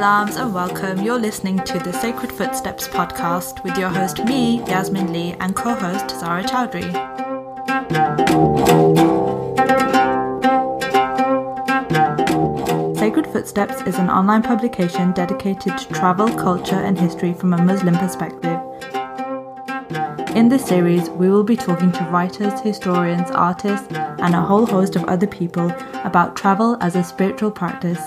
salams and welcome. You're listening to the Sacred Footsteps podcast with your host, me, Yasmin Lee, and co host, Zara Chowdhury. Sacred Footsteps is an online publication dedicated to travel, culture, and history from a Muslim perspective. In this series, we will be talking to writers, historians, artists, and a whole host of other people about travel as a spiritual practice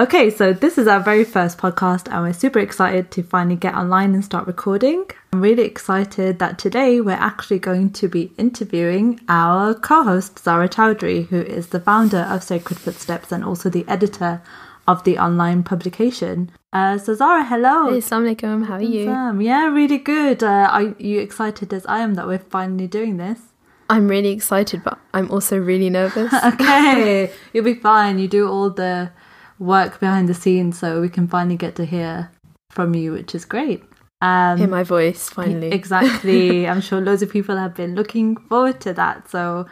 Okay, so this is our very first podcast, and we're super excited to finally get online and start recording. I'm really excited that today we're actually going to be interviewing our co host, Zara Chowdhury, who is the founder of Sacred Footsteps and also the editor of the online publication. Uh, so, Zara, hello. Hey, Assalamualaikum. How are you? Yeah, really good. Uh, are you excited as I am that we're finally doing this? I'm really excited, but I'm also really nervous. okay, you'll be fine. You do all the work behind the scenes so we can finally get to hear from you, which is great. Um, hear my voice finally. Exactly. I'm sure loads of people have been looking forward to that. So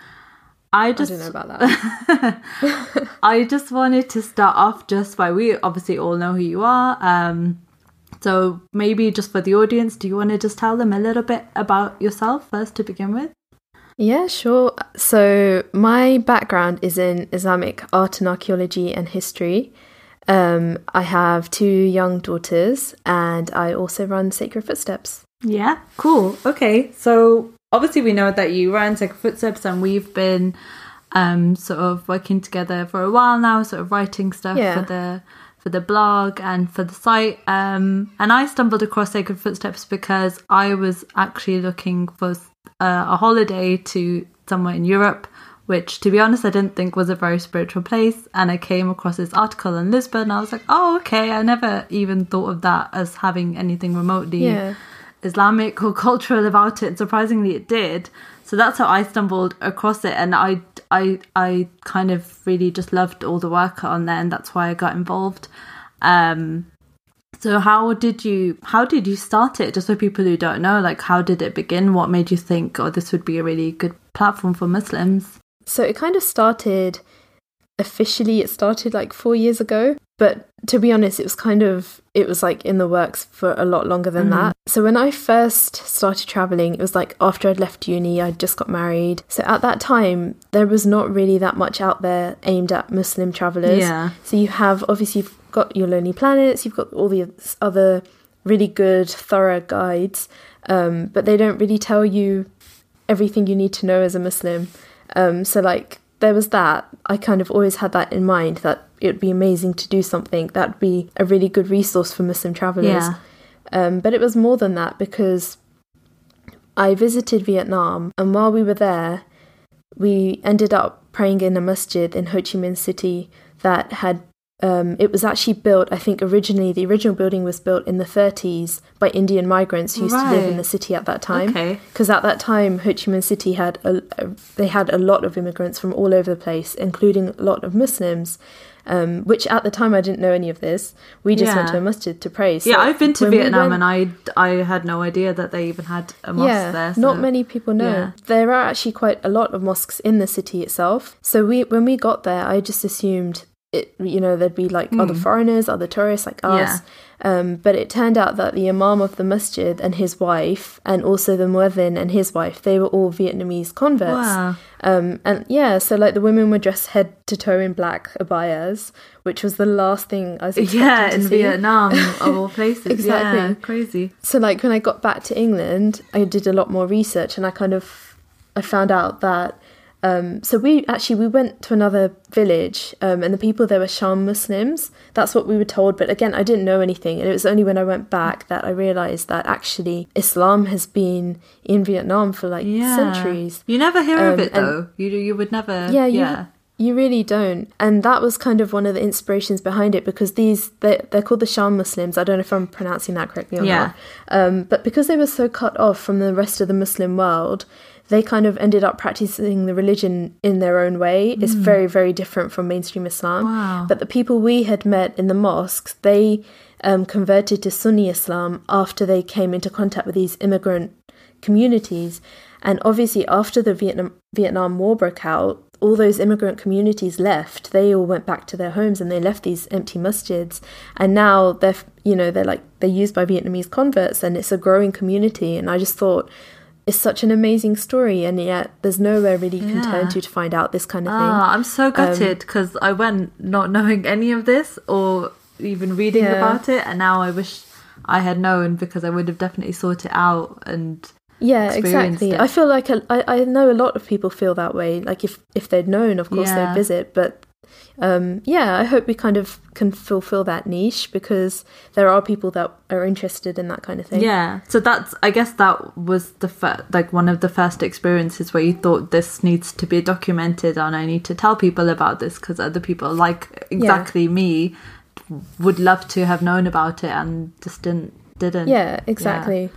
I just I don't know about that. I just wanted to start off just by we obviously all know who you are. Um, so maybe just for the audience, do you want to just tell them a little bit about yourself first to begin with? Yeah, sure. So, my background is in Islamic art and archaeology and history. Um, I have two young daughters and I also run Sacred Footsteps. Yeah, cool. Okay, so obviously we know that you run Sacred Footsteps and we've been um, sort of working together for a while now, sort of writing stuff yeah. for the for the blog and for the site. Um, and I stumbled across Sacred Footsteps because I was actually looking for uh, a holiday to somewhere in Europe, which to be honest, I didn't think was a very spiritual place. And I came across this article in Lisbon, and I was like, oh, okay, I never even thought of that as having anything remotely yeah. Islamic or cultural about it. And surprisingly, it did. So that's how I stumbled across it, and I, I, I kind of really just loved all the work on there, and that's why I got involved. Um, so how did you how did you start it? Just for people who don't know, like how did it begin? What made you think, oh, this would be a really good platform for Muslims? So it kind of started officially. It started like four years ago, but to be honest, it was kind of it was like in the works for a lot longer than mm. that. So when I first started traveling, it was like after I'd left uni, I'd just got married. So at that time, there was not really that much out there aimed at Muslim travelers. Yeah. So you have obviously you've got your Lonely Planets, you've got all the other really good, thorough guides, um, but they don't really tell you everything you need to know as a Muslim. Um, so, like, there was that. I kind of always had that in mind that it would be amazing to do something that would be a really good resource for Muslim travelers. Yeah. Um, but it was more than that because I visited Vietnam, and while we were there, we ended up praying in a masjid in Ho Chi Minh City that had um, it was actually built, I think originally, the original building was built in the 30s by Indian migrants who used right. to live in the city at that time. Because okay. at that time, Ho Chi Minh City had a, a, they had a lot of immigrants from all over the place, including a lot of Muslims. Um, which at the time I didn't know any of this. We just yeah. went to a masjid to pray. So yeah, I've been to Vietnam we went, and I I had no idea that they even had a mosque yeah, there. So. Not many people know. Yeah. There are actually quite a lot of mosques in the city itself. So we when we got there, I just assumed it, you know, there'd be like mm. other hmm. foreigners, other tourists like us. Yeah. Um, but it turned out that the imam of the masjid and his wife, and also the muezzin and his wife, they were all Vietnamese converts. Wow. Um, and yeah, so like the women were dressed head to toe in black abayas, which was the last thing I was yeah in see. Vietnam of all places. exactly, yeah, crazy. So like when I got back to England, I did a lot more research, and I kind of I found out that um, so we actually we went to another village, um, and the people there were Sham Muslims. That's what we were told. But again, I didn't know anything, and it was only when I went back that I realised that actually Islam has been in Vietnam for like yeah. centuries. You never hear um, of it though. You you would never. Yeah, you, yeah. You really don't. And that was kind of one of the inspirations behind it because these, they're, they're called the Sham Muslims. I don't know if I'm pronouncing that correctly or yeah. not. Um, but because they were so cut off from the rest of the Muslim world, they kind of ended up practicing the religion in their own way. It's mm. very, very different from mainstream Islam. Wow. But the people we had met in the mosques, they um, converted to Sunni Islam after they came into contact with these immigrant communities. And obviously, after the Vietnam Vietnam War broke out, all those immigrant communities left. They all went back to their homes and they left these empty masjids. And now they're, you know, they're like, they're used by Vietnamese converts and it's a growing community. And I just thought, it's such an amazing story, and yet there's nowhere really you can yeah. turn to to find out this kind of thing. Ah, I'm so gutted because um, I went not knowing any of this or even reading yeah. about it, and now I wish I had known because I would have definitely sought it out and yeah exactly it. i feel like a, I, I know a lot of people feel that way like if if they'd known of course yeah. they'd visit but um, yeah i hope we kind of can fulfill that niche because there are people that are interested in that kind of thing yeah so that's i guess that was the fir- like one of the first experiences where you thought this needs to be documented and i need to tell people about this because other people like exactly yeah. me would love to have known about it and just didn't didn't yeah exactly yeah.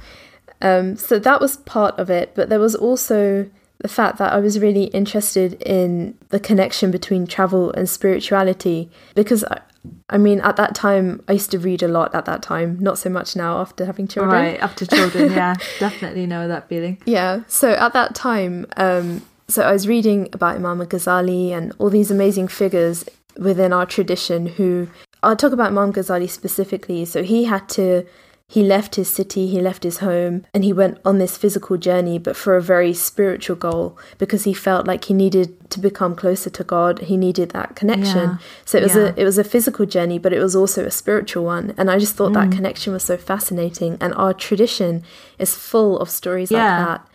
Um, so that was part of it, but there was also the fact that I was really interested in the connection between travel and spirituality because I, I mean at that time I used to read a lot at that time, not so much now after having children. Right, after children, yeah, definitely know that feeling. Yeah, so at that time, um, so I was reading about Imam Ghazali and all these amazing figures within our tradition who I'll talk about Imam Ghazali specifically. So he had to he left his city, he left his home, and he went on this physical journey, but for a very spiritual goal because he felt like he needed to become closer to God. He needed that connection. Yeah. So it was yeah. a it was a physical journey, but it was also a spiritual one. And I just thought mm. that connection was so fascinating. And our tradition is full of stories yeah. like that.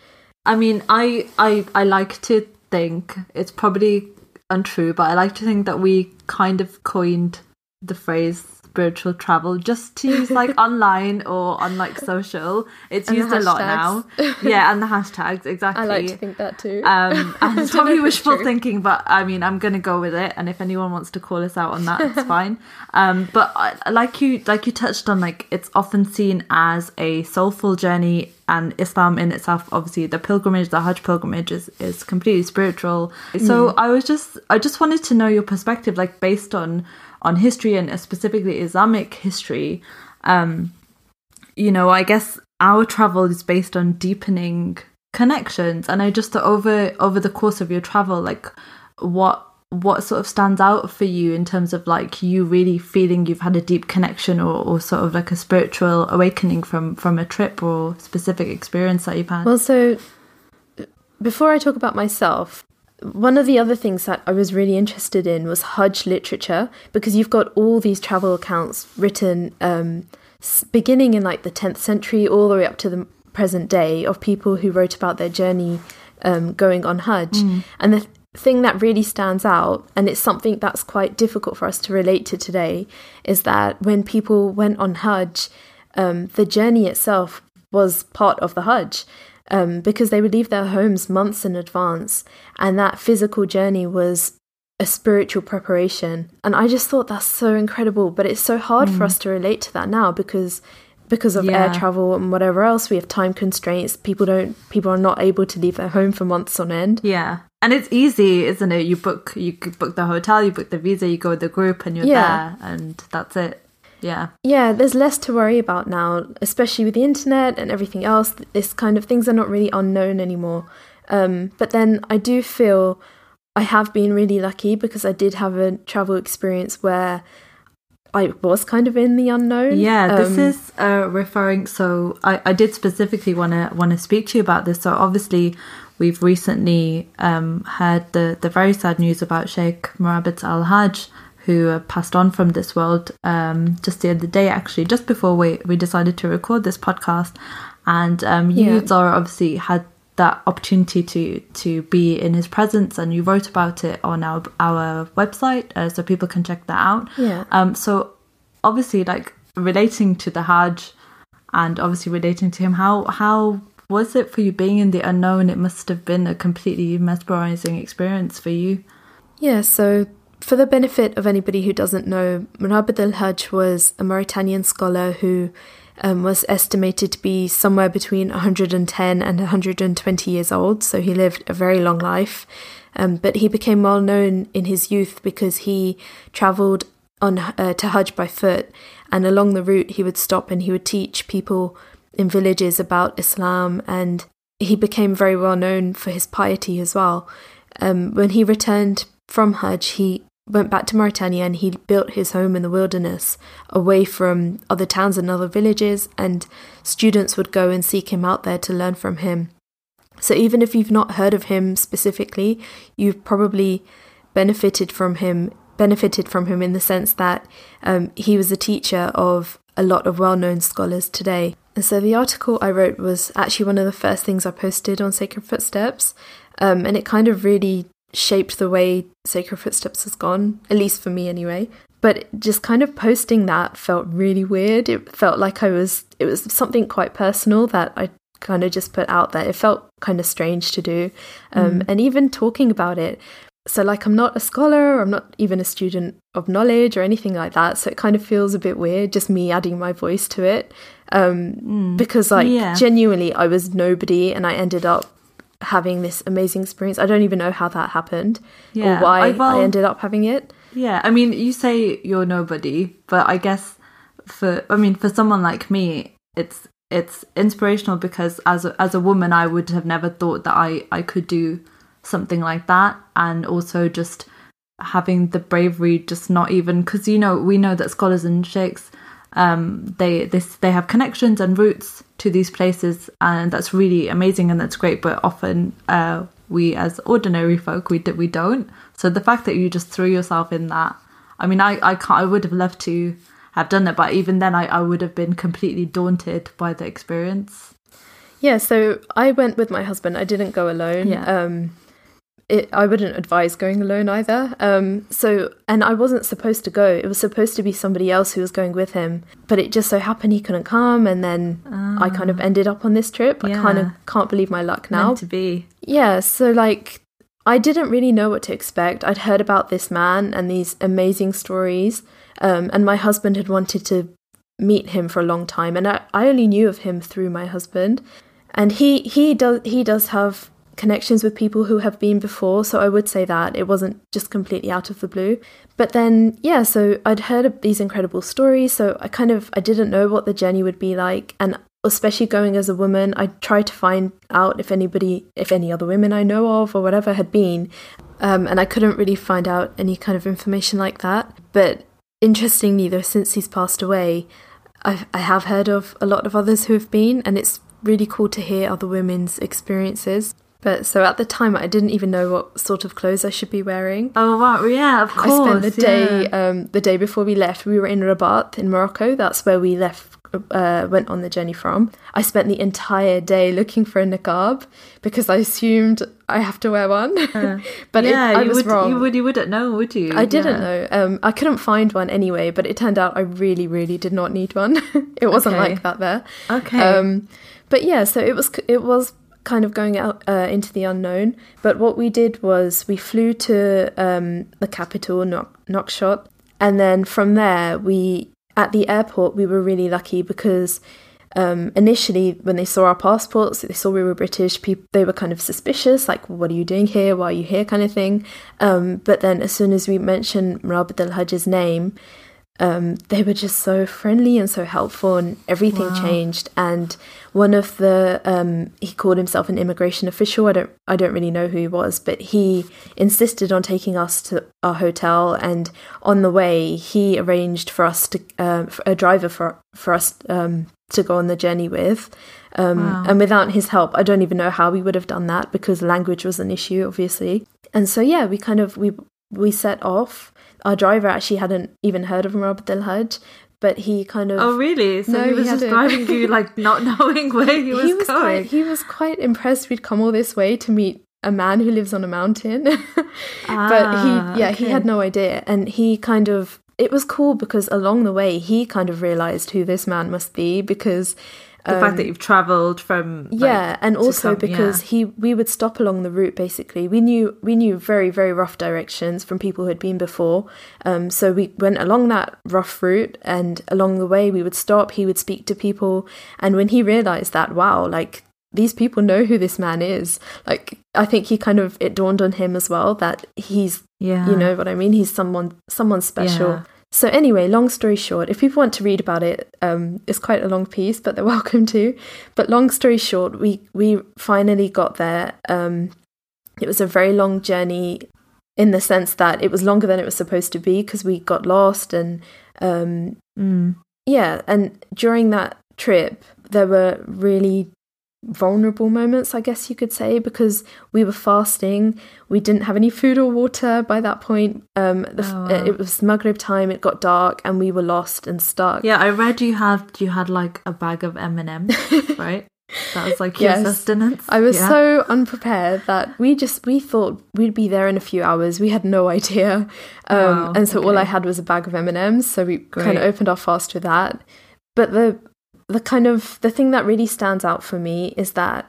I mean, I I I like to think it's probably untrue, but I like to think that we kind of coined the phrase spiritual travel just to use like online or on like social. It's and used a lot now. Yeah, and the hashtags exactly. I like to think that too. Um, and it's probably wishful thinking, but I mean, I'm gonna go with it. And if anyone wants to call us out on that, it's fine. Um, but like you, like you touched on, like it's often seen as a soulful journey and Islam in itself, obviously the pilgrimage, the Hajj pilgrimage is, is completely spiritual. Mm. So I was just, I just wanted to know your perspective, like based on on history and specifically Islamic history, um, you know, I guess our travel is based on deepening connections. And I just thought over over the course of your travel, like what what sort of stands out for you in terms of like you really feeling you've had a deep connection or, or sort of like a spiritual awakening from from a trip or specific experience that you've had well so before i talk about myself one of the other things that I was really interested in was Hajj literature because you've got all these travel accounts written um, beginning in like the 10th century all the way up to the present day of people who wrote about their journey um, going on Hajj. Mm. And the thing that really stands out, and it's something that's quite difficult for us to relate to today, is that when people went on Hajj, um, the journey itself was part of the Hajj um, because they would leave their homes months in advance, and that physical journey was a spiritual preparation. And I just thought that's so incredible, but it's so hard mm. for us to relate to that now because because of yeah. air travel and whatever else we have time constraints people don't people are not able to leave their home for months on end yeah and it's easy isn't it you book you book the hotel you book the visa you go with the group and you're yeah. there and that's it yeah. Yeah, there's less to worry about now, especially with the internet and everything else. This kind of things are not really unknown anymore. Um, but then I do feel I have been really lucky because I did have a travel experience where I was kind of in the unknown. Yeah, um, this is uh, referring. So I, I did specifically want to want to speak to you about this. So obviously, we've recently um, heard the the very sad news about Sheikh Murabit Al Hajj, who passed on from this world um, just the other day, actually, just before we, we decided to record this podcast. And um, you, yeah. Zara, obviously had that opportunity to to be in his presence, and you wrote about it on our our website, uh, so people can check that out. Yeah. Um. So obviously, like relating to the Hajj, and obviously relating to him, how how was it for you being in the unknown? It must have been a completely mesmerizing experience for you. Yeah. So for the benefit of anybody who doesn't know, Murabit al Hajj was a Mauritanian scholar who um, was estimated to be somewhere between 110 and 120 years old, so he lived a very long life. Um, but he became well known in his youth because he travelled on uh, to Hajj by foot, and along the route he would stop and he would teach people in villages about Islam, and he became very well known for his piety as well. um, when he returned from Hajj, he went back to Mauritania and he built his home in the wilderness away from other towns and other villages, and students would go and seek him out there to learn from him. So even if you've not heard of him specifically, you've probably benefited from him benefited from him in the sense that um, he was a teacher of a lot of well-known scholars today. And so the article I wrote was actually one of the first things I posted on Sacred Footsteps, um, and it kind of really shaped the way Sacred Footsteps has gone, at least for me anyway. But just kind of posting that felt really weird. It felt like I was, it was something quite personal that I kind of just put out there. It felt kind of strange to do. Um, mm. And even talking about it, so like I'm not a scholar, I'm not even a student of knowledge or anything like that. So it kind of feels a bit weird, just me adding my voice to it. Um, mm. Because like yeah. genuinely, I was nobody, and I ended up having this amazing experience. I don't even know how that happened yeah. or why I, ended up having it. Yeah, I mean, you say you're nobody, but I guess for I mean, for someone like me, it's it's inspirational because as a, as a woman, I would have never thought that I I could do something like that, and also just having the bravery, just not even because you know we know that scholars and sheikhs um, they this they have connections and roots to these places, and that's really amazing and that's great. But often uh, we, as ordinary folk, we we don't. So the fact that you just threw yourself in that, I mean, I I can't. I would have loved to have done that, but even then, I I would have been completely daunted by the experience. Yeah, so I went with my husband. I didn't go alone. Yeah. Um, it, I wouldn't advise going alone either. Um, so, and I wasn't supposed to go. It was supposed to be somebody else who was going with him, but it just so happened he couldn't come, and then I kind of ah. ended up on this trip. Yeah. I kind of can't believe my luck now. Meant to be. Yeah. So like, I didn't really know what to expect. I'd heard about this man and these amazing stories, um, and my husband had wanted to meet him for a long time, and I, I only knew of him through my husband. And he he does he does have connections with people who have been before. So I would say that it wasn't just completely out of the blue. But then, yeah, so I'd heard these incredible stories. So I kind of, I didn't know what the journey would be like. And especially going as a woman, I tried to find out if anybody, if any other women I know of or whatever had been. Um, and I couldn't really find out any kind of information like that. But interestingly, though, since he's passed away, I have heard of a lot of others who have been, and it's really cool to hear other women's experiences. But so at the time, I didn't even know what sort of clothes I should be wearing. Oh wow, yeah, of course. I spent the day, um, the day before we left. We were in Rabat in Morocco. That's where we left, uh, went on the journey from. I spent the entire day looking for a niqab because I assumed I have to wear one. Uh, but yeah, it, I was would, wrong. You would, you wouldn't know, would you? I didn't yeah. know. Um, I couldn't find one anyway. But it turned out I really, really did not need one. it wasn't okay. like that there. Okay. Um, but yeah, so it was, it was kind of going out uh, into the unknown. But what we did was we flew to um, the capital, Nouakchott, and then from there we at the airport we were really lucky because um, initially when they saw our passports, they saw we were British. People they were kind of suspicious, like "What are you doing here? Why are you here?" kind of thing. Um, but then as soon as we mentioned Murabit al Hajj's name, um, they were just so friendly and so helpful, and everything wow. changed. And one of the um, he called himself an immigration official. I don't I don't really know who he was, but he insisted on taking us to our hotel. And on the way, he arranged for us to uh, a driver for for us um, to go on the journey with. Um, wow. And without his help, I don't even know how we would have done that because language was an issue, obviously. And so yeah, we kind of we we set off our driver actually hadn't even heard of Murabit al Hajj, but he kind of. Oh, really? So no, he was he just driving you, like not knowing where he was, he was going. Quite, he was quite impressed we'd come all this way to meet a man who lives on a mountain. ah, but he, yeah, okay. he had no idea, and he kind of. It was cool because along the way he kind of realized who this man must be because the um, fact that um, you've traveled from like, yeah and also come, because yeah. he we would stop along the route basically. We knew we knew very very rough directions from people who had been before. Um, so we went along that rough route and along the way we would stop he would speak to people. And when he realized that wow like these people know who this man is. Like i think he kind of it dawned on him as well that he's yeah. you know what i mean? He's someone someone special. Yeah. So, anyway, long story short, if people want to read about it, um, it's quite a long piece, but they're welcome to. But long story short, we we finally got there. Um, it was a very long journey in the sense that it was longer than it was supposed to be because we got lost and um, mm. yeah and during that trip there were really vulnerable moments i guess you could say because we were fasting we didn't have any food or water by that point um the, oh, wow. it was maghrib time it got dark and we were lost and stuck yeah i read you had you had like a bag of m&ms right that was like yes. your sustenance. I was yeah. so unprepared that we just we thought we'd be there in a few hours. We had no idea, um, wow, and so okay. all I had was a bag of M and M's. So we Great. kind of opened our fast with that. But the the kind of the thing that really stands out for me is that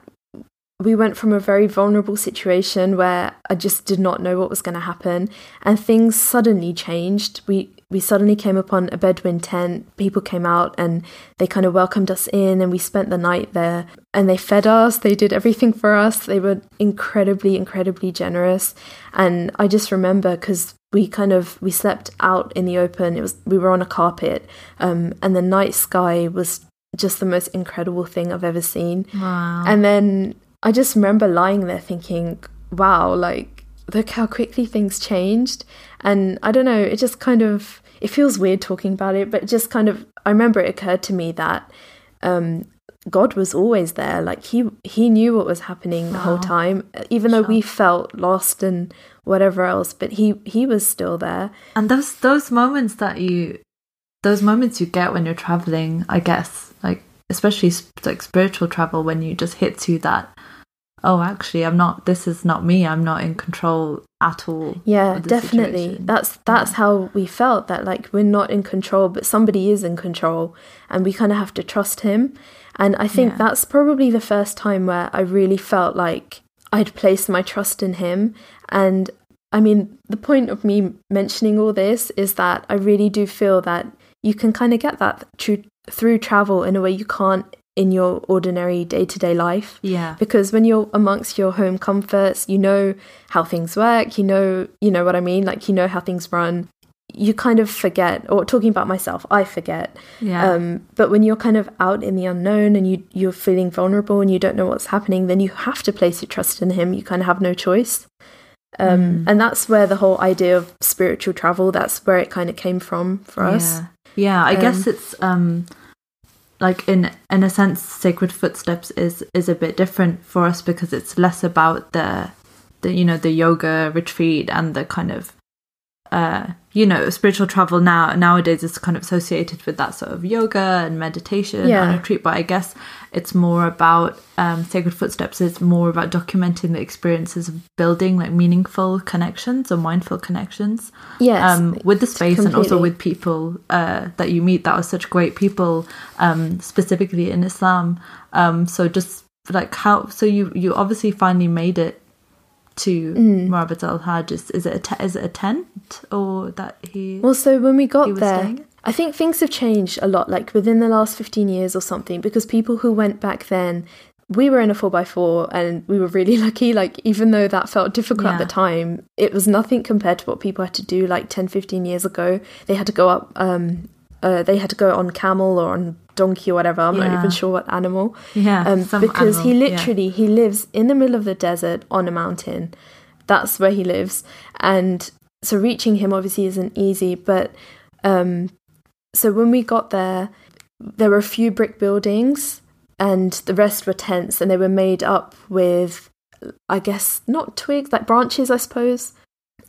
we went from a very vulnerable situation where I just did not know what was going to happen, and things suddenly changed. We we suddenly came upon a Bedouin tent. People came out and they kind of welcomed us in, and we spent the night there. And they fed us. They did everything for us. They were incredibly, incredibly generous. And I just remember because we kind of we slept out in the open. It was we were on a carpet, um, and the night sky was just the most incredible thing I've ever seen. Wow. And then I just remember lying there thinking, wow, like, look how quickly things changed. And I don't know, it just kind of, it feels weird talking about it, but it just kind of, I remember it occurred to me that um, God was always there. Like he he knew what was happening the whole time, even though we felt lost and whatever else. But he he was still there. And those those moments that you, those moments you get when you're traveling, I guess, especially like spiritual travel, when you just hits you that oh actually i'm not this is not me i'm not in control at all yeah definitely situation. that's that's yeah. how we felt that like we're not in control but somebody is in control and we kind of have to trust him and i think yeah. that's probably the first time where i really felt like i'd placed my trust in him and i mean the point of me mentioning all this is that i really do feel that you can kind of get that through through travel in a way you can't in your ordinary day to day life. Yeah. Because when you're amongst your home comforts, you know how things work, you know, you know what I mean? Like, you know how things run. You kind of forget, or talking about myself, I forget. Yeah. Um, but when you're kind of out in the unknown and you, you're feeling vulnerable and you don't know what's happening, then you have to place your trust in Him. You kind of have no choice. Um, mm. And that's where the whole idea of spiritual travel, that's where it kind of came from for yeah. us. Yeah, I um, guess it's. Um, like in in a sense sacred footsteps is is a bit different for us because it's less about the the you know the yoga retreat and the kind of uh you know spiritual travel now nowadays is kind of associated with that sort of yoga and meditation yeah. and retreat but i guess it's more about um, sacred footsteps It's more about documenting the experiences of building like meaningful connections or mindful connections yes um, with the space completely. and also with people uh, that you meet that are such great people um, specifically in islam um, so just like how so you you obviously finally made it to mm. Murabit al Hajj is, is it a te- is it a tent or that he well so when we got there staying? I think things have changed a lot, like within the last 15 years or something, because people who went back then, we were in a 4x4 and we were really lucky. Like, even though that felt difficult yeah. at the time, it was nothing compared to what people had to do like 10, 15 years ago. They had to go up, um, uh, they had to go on camel or on donkey or whatever. I'm yeah. not even sure what animal. Yeah. Um, because animal. he literally, yeah. he lives in the middle of the desert on a mountain. That's where he lives. And so reaching him obviously isn't easy, but um, so when we got there, there were a few brick buildings and the rest were tents and they were made up with, I guess, not twigs, like branches, I suppose.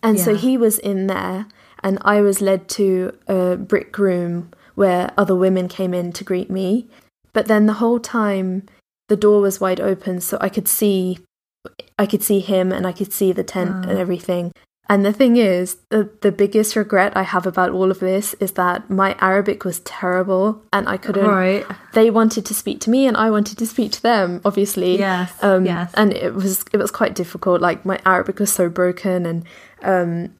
And yeah. so he was in there and I was led to a brick room where other women came in to greet me. But then the whole time the door was wide open so I could see I could see him and I could see the tent and ah. everything. And the thing is, the, the biggest regret I have about all of this is that my Arabic was terrible and I couldn't. Right. They wanted to speak to me and I wanted to speak to them, obviously. Yes. Um, yes. And it was it was quite difficult. Like my Arabic was so broken and um,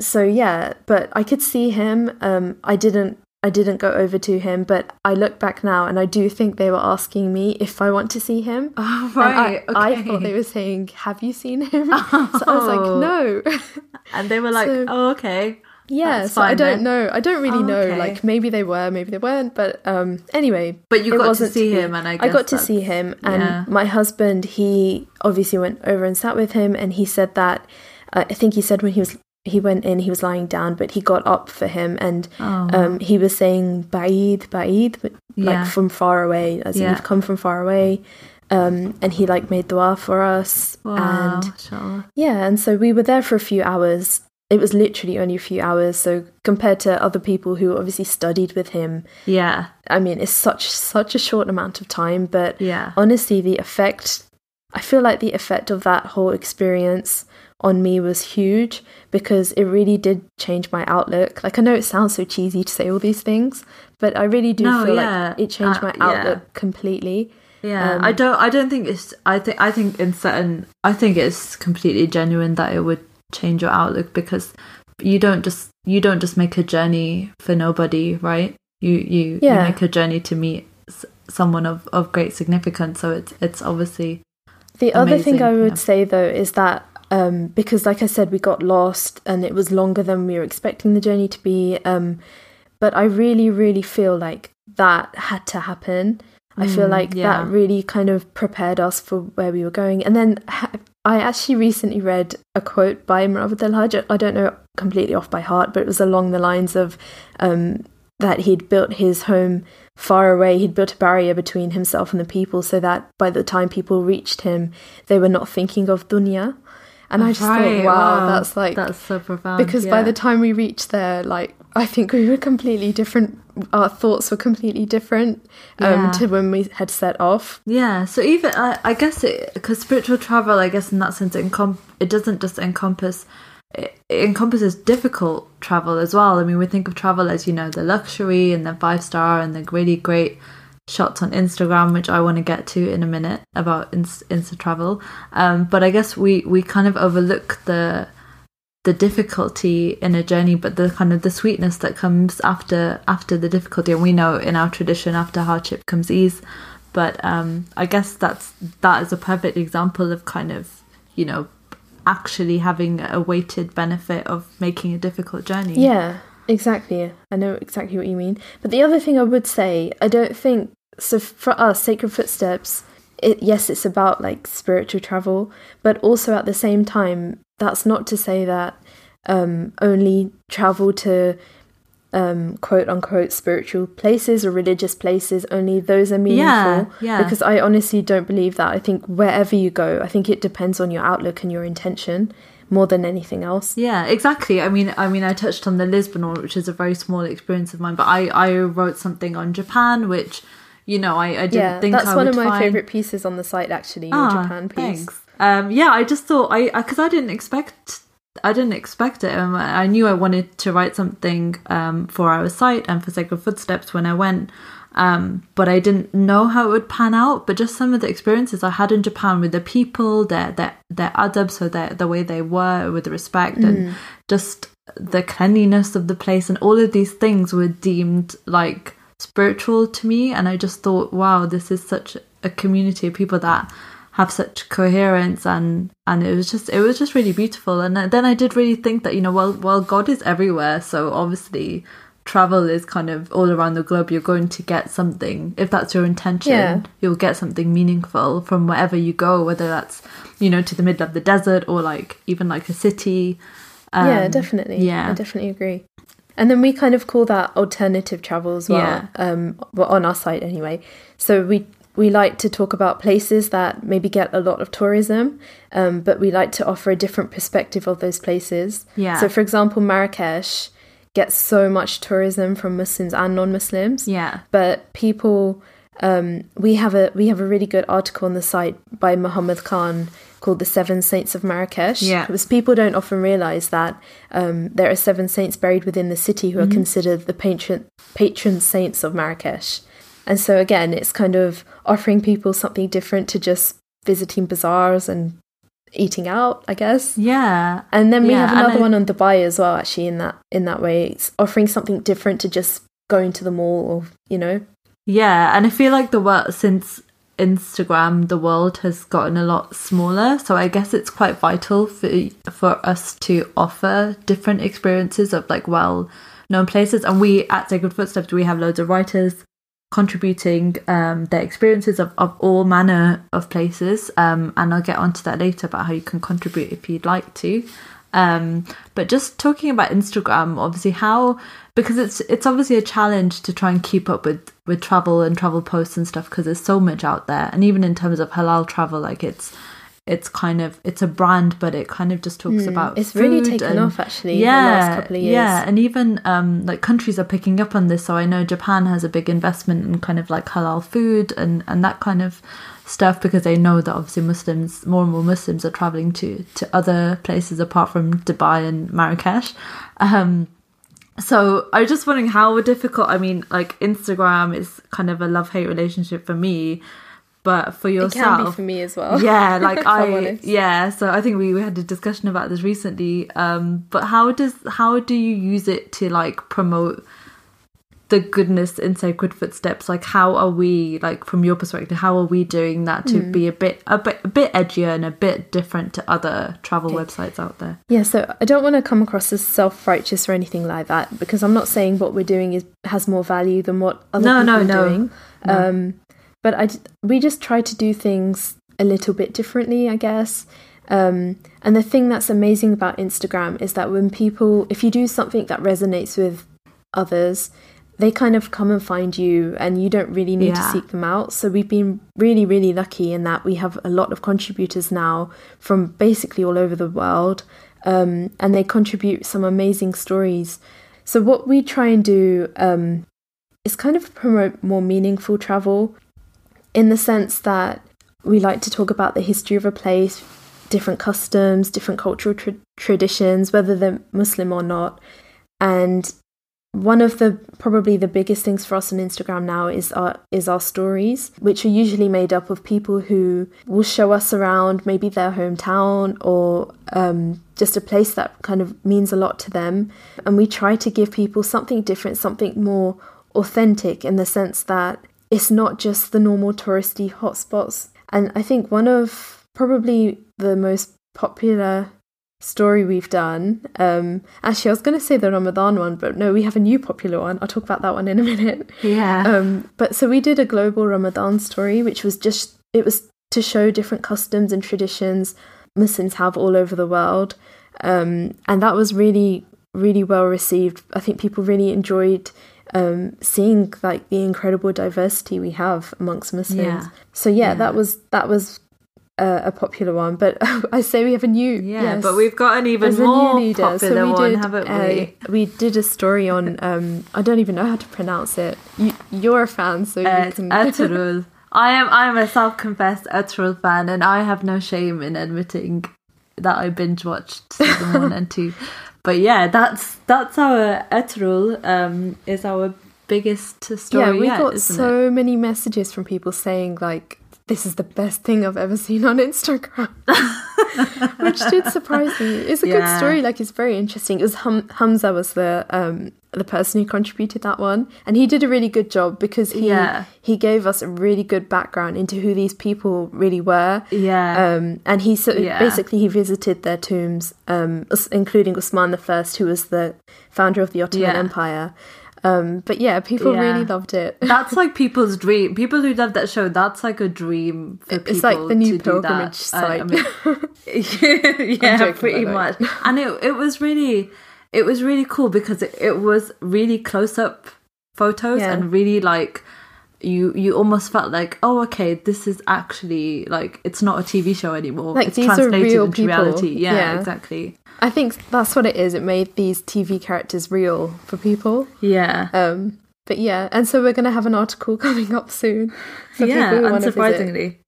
so yeah. But I could see him. Um, I didn't I didn't go over to him, but I look back now and I do think they were asking me if I want to see him. Oh, right. I, okay. I, thought they were saying, Have you seen him? Oh. So I was like, No. And they were like, so, Oh, okay. Yeah, so I don't then. know. I don't really oh, know. Okay. Like maybe they were, maybe they weren't. But um, anyway. But you got to see him, and I I got to see him, and yeah. my husband. He obviously went over and sat with him, and he said that. Uh, I think he said when he was he went in, he was lying down, but he got up for him, and oh. um, he was saying "Ba'id, Ba'id," like yeah. from far away, as yeah. you've come from far away. Um, and he like made dua for us, wow, and yeah, and so we were there for a few hours, it was literally only a few hours so compared to other people who obviously studied with him yeah i mean it's such such a short amount of time but yeah honestly the effect i feel like the effect of that whole experience on me was huge because it really did change my outlook like i know it sounds so cheesy to say all these things but i really do no, feel yeah. like it changed uh, my outlook yeah. completely yeah um, i don't i don't think it's i think i think in certain i think it's completely genuine that it would change your outlook because you don't just you don't just make a journey for nobody, right? You you, yeah. you make a journey to meet someone of, of great significance. So it's it's obviously the amazing, other thing I would yeah. say though is that um, because like I said, we got lost and it was longer than we were expecting the journey to be. Um, but I really, really feel like that had to happen. I feel mm, like yeah. that really kind of prepared us for where we were going. And then ha- I actually recently read a quote by Murabit Al Hajj. I don't know completely off by heart, but it was along the lines of um, that he'd built his home far away. He'd built a barrier between himself and the people so that by the time people reached him, they were not thinking of dunya. And I just right, thought, wow, wow, that's like that's so profound. Because yeah. by the time we reached there, like I think we were completely different. Our thoughts were completely different um, yeah. to when we had set off. Yeah. So even I, I guess it because spiritual travel, I guess in that sense, it, encom- it doesn't just encompass. It, it encompasses difficult travel as well. I mean, we think of travel as you know the luxury and the five star and the really great shots on Instagram, which I want to get to in a minute about Insta travel. Um, but I guess we we kind of overlook the the difficulty in a journey, but the kind of the sweetness that comes after after the difficulty. And we know in our tradition, after hardship comes ease. But um, I guess that's that is a perfect example of kind of you know actually having a weighted benefit of making a difficult journey. Yeah, exactly. I know exactly what you mean. But the other thing I would say, I don't think so for us, Sacred Footsteps, it, yes, it's about like spiritual travel, but also at the same time, that's not to say that um, only travel to um, quote unquote spiritual places or religious places, only those are meaningful. Yeah, yeah. Because I honestly don't believe that. I think wherever you go, I think it depends on your outlook and your intention more than anything else. Yeah, exactly. I mean, I mean, I touched on the Lisbon one, which is a very small experience of mine, but I I wrote something on Japan, which you know, I, I didn't yeah, think that's I one of my find... favorite pieces on the site. Actually, your ah, Japan piece. Thanks. Um, yeah, I just thought I because I, I, didn't expect I didn't expect it. Um, I knew I wanted to write something um, for our site and for Sacred Footsteps when I went. Um, but I didn't know how it would pan out. But just some of the experiences I had in Japan with the people, their their their adab, so their the way they were with respect, mm. and just the cleanliness of the place, and all of these things were deemed like spiritual to me and i just thought wow this is such a community of people that have such coherence and and it was just it was just really beautiful. And then i did really think that you know well well god is everywhere so obviously travel is kind of all around the globe. You're going to get something. If that's your intention yeah. you'll get something meaningful from wherever you go whether that's you know to the middle of the desert or like even like a city. Um, yeah definitely yeah. i definitely agree and then we kind of call that alternative travel as well. Yeah. Um, well, on our site anyway. So we we like to talk about places that maybe get a lot of tourism, um, but we like to offer a different perspective of those places. Yeah. So, for example, Marrakesh gets so much tourism from Muslims and non-Muslims. Yeah. But people, um, we have a we have a really good article on the site by Muhammad Khan called the Seven Saints of Marrakesh. Yeah. Because people don't often realize that um, there are seven saints buried within the city who mm-hmm. are considered the patron, patron saints of Marrakesh. And so, again, it's kind of offering people something different to just visiting bazaars and eating out, I guess. Yeah. And then we yeah, have another I... one on Dubai as well, actually, in that in that way. It's offering something different to just going to the mall or, you know. Yeah, and I feel like the world since Instagram, the world has gotten a lot smaller. So I guess it's quite vital for for us to offer different experiences of like well known places. And we at Sacred Footsteps we have loads of writers contributing um, their experiences of, of all manner of places. Um, and I'll get onto that later about how you can contribute if you'd like to. Um, but just talking about Instagram, obviously how because it's it's obviously a challenge to try and keep up with with travel and travel posts and stuff because there's so much out there, and even in terms of halal travel, like it's it's kind of it's a brand but it kind of just talks mm, about it's really taken and, off actually yeah yeah. And even um like countries are picking up on this. So i know japan has a big investment in kind of like halal food and and that kind of stuff because they know that obviously muslims more and more muslims are traveling to to other places apart from dubai and marrakesh um so I was just wondering how difficult. I mean, like Instagram is kind of a love hate relationship for me, but for yourself, it can be for me as well. Yeah, like I, yeah. So I think we, we had a discussion about this recently. Um, but how does how do you use it to like promote the goodness in sacred footsteps? Like, how are we like from your perspective? How are we doing that to mm. be a bit a bit a bit edgier and a bit different to other travel okay. websites out there? Yeah. So I don't want to come across as self righteous or anything like that because I'm not saying what we're doing is has more value than what other no, people no, are no. doing. No. Um, but I we just try to do things a little bit differently, I guess. Um, and the thing that's amazing about Instagram is that when people, if you do something that resonates with others, they kind of come and find you and you don't really need yeah. to seek them out. So we've been really, really lucky in that we have a lot of contributors now from basically all over the world. Um, and they contribute some amazing stories. So what we try and do um, is kind of promote more meaningful travel in the sense that we like to talk about the history of a place, different customs, different cultural tra- traditions, whether they're Muslim or not. And one of the probably the biggest things for us on Instagram now is our is our stories, which are usually made up of people who will show us around maybe their hometown or um, just a place that kind of means a lot to them. And we try to give people something different, something more authentic in the sense that it's not just the normal touristy hotspots. And I think one of probably the most popular story we've done. Um, actually, I was going to say the Ramadan one, but no, we have a new popular one. I'll talk about that one in a minute. Yeah. Um, but so we did a global Ramadan story, which was just it was to show different customs and traditions Muslims have all over the world, um, and that was really really well received. I think people really enjoyed um, seeing like the incredible diversity we have amongst Muslims. Yeah. So yeah, yeah, that was that was uh, a popular one. But I say we have a new yeah, yes, but we've got an even more popular so we one, did, haven't we? Uh, we did a story on um, I don't even know how to pronounce it. You, are a fan, so uh, you can. I am I am a self-confessed Ertugrul fan, and I have no shame in admitting that I binge watched season one and two. But yeah, that's that's our Ertugrul um, is our biggest story. Yeah, we yet, got so it? many messages from people saying like this is the best thing I've ever seen on Instagram, which did surprise me. It's a yeah. good story. Like it's very interesting. It was hum- Hamza was the um, the person who contributed that one, and he did a really good job because he yeah. he gave us a really good background into who these people really were. Yeah. Um, and he so yeah. basically he visited their tombs, um, including Usman the First, who was the founder of the Ottoman Empire. Um, but yeah, people yeah. really loved it. that's like people's dream. People who love that show, that's like a dream for people. It's like the new pilgrimage site. I, I mean, yeah, pretty much. And it it was really it was really cool because it, it was really close up photos yeah. and really like you you almost felt like oh okay this is actually like it's not a tv show anymore like it's these translated are real into people. reality yeah, yeah, exactly I think that's what it is. It made these TV characters real for people. Yeah. Um. But yeah, and so we're going to have an article coming up soon. yeah, unsurprisingly.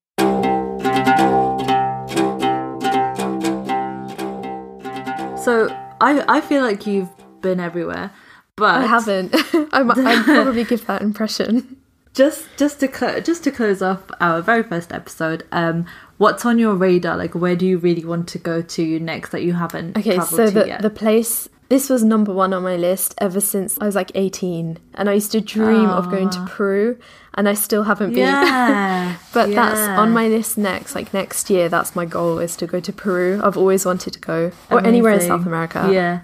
So I I feel like you've been everywhere, but I haven't. I might probably give that impression just just to cl- just to close off our very first episode um what's on your radar like where do you really want to go to next that you haven't okay so the, yet? the place This was number one on my list ever since I was like 18. And I used to dream of going to Peru, and I still haven't been. Yeah. but yeah. that's on my list next. Like next year, that's my goal is to go to Peru. I've always wanted to go, or Amazing. anywhere in South America. Yeah.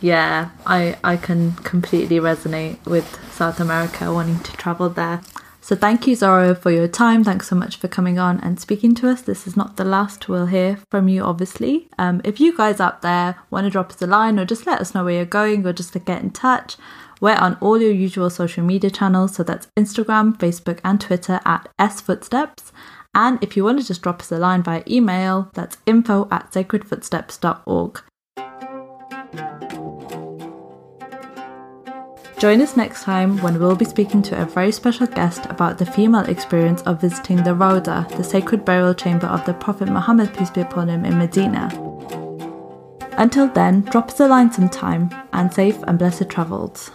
Yeah, I, I can completely resonate with South America, wanting to travel there. So thank you, Zara, for your time. Thanks so much for coming on and speaking to us. This is not the last we'll hear from you, obviously. Um, if you guys out there want to drop us a line or just let us know where you're going or just to get in touch, we're on all your usual social media channels. So that's Instagram, Facebook, and Twitter at S Footsteps. And if you want to just drop us a line via email, that's info at sacredfootsteps.org. Join us next time when we'll be speaking to a very special guest about the female experience of visiting the Rawda, the sacred burial chamber of the Prophet Muhammad, peace be upon him, in Medina. Until then, drop us a line sometime and safe and blessed travels.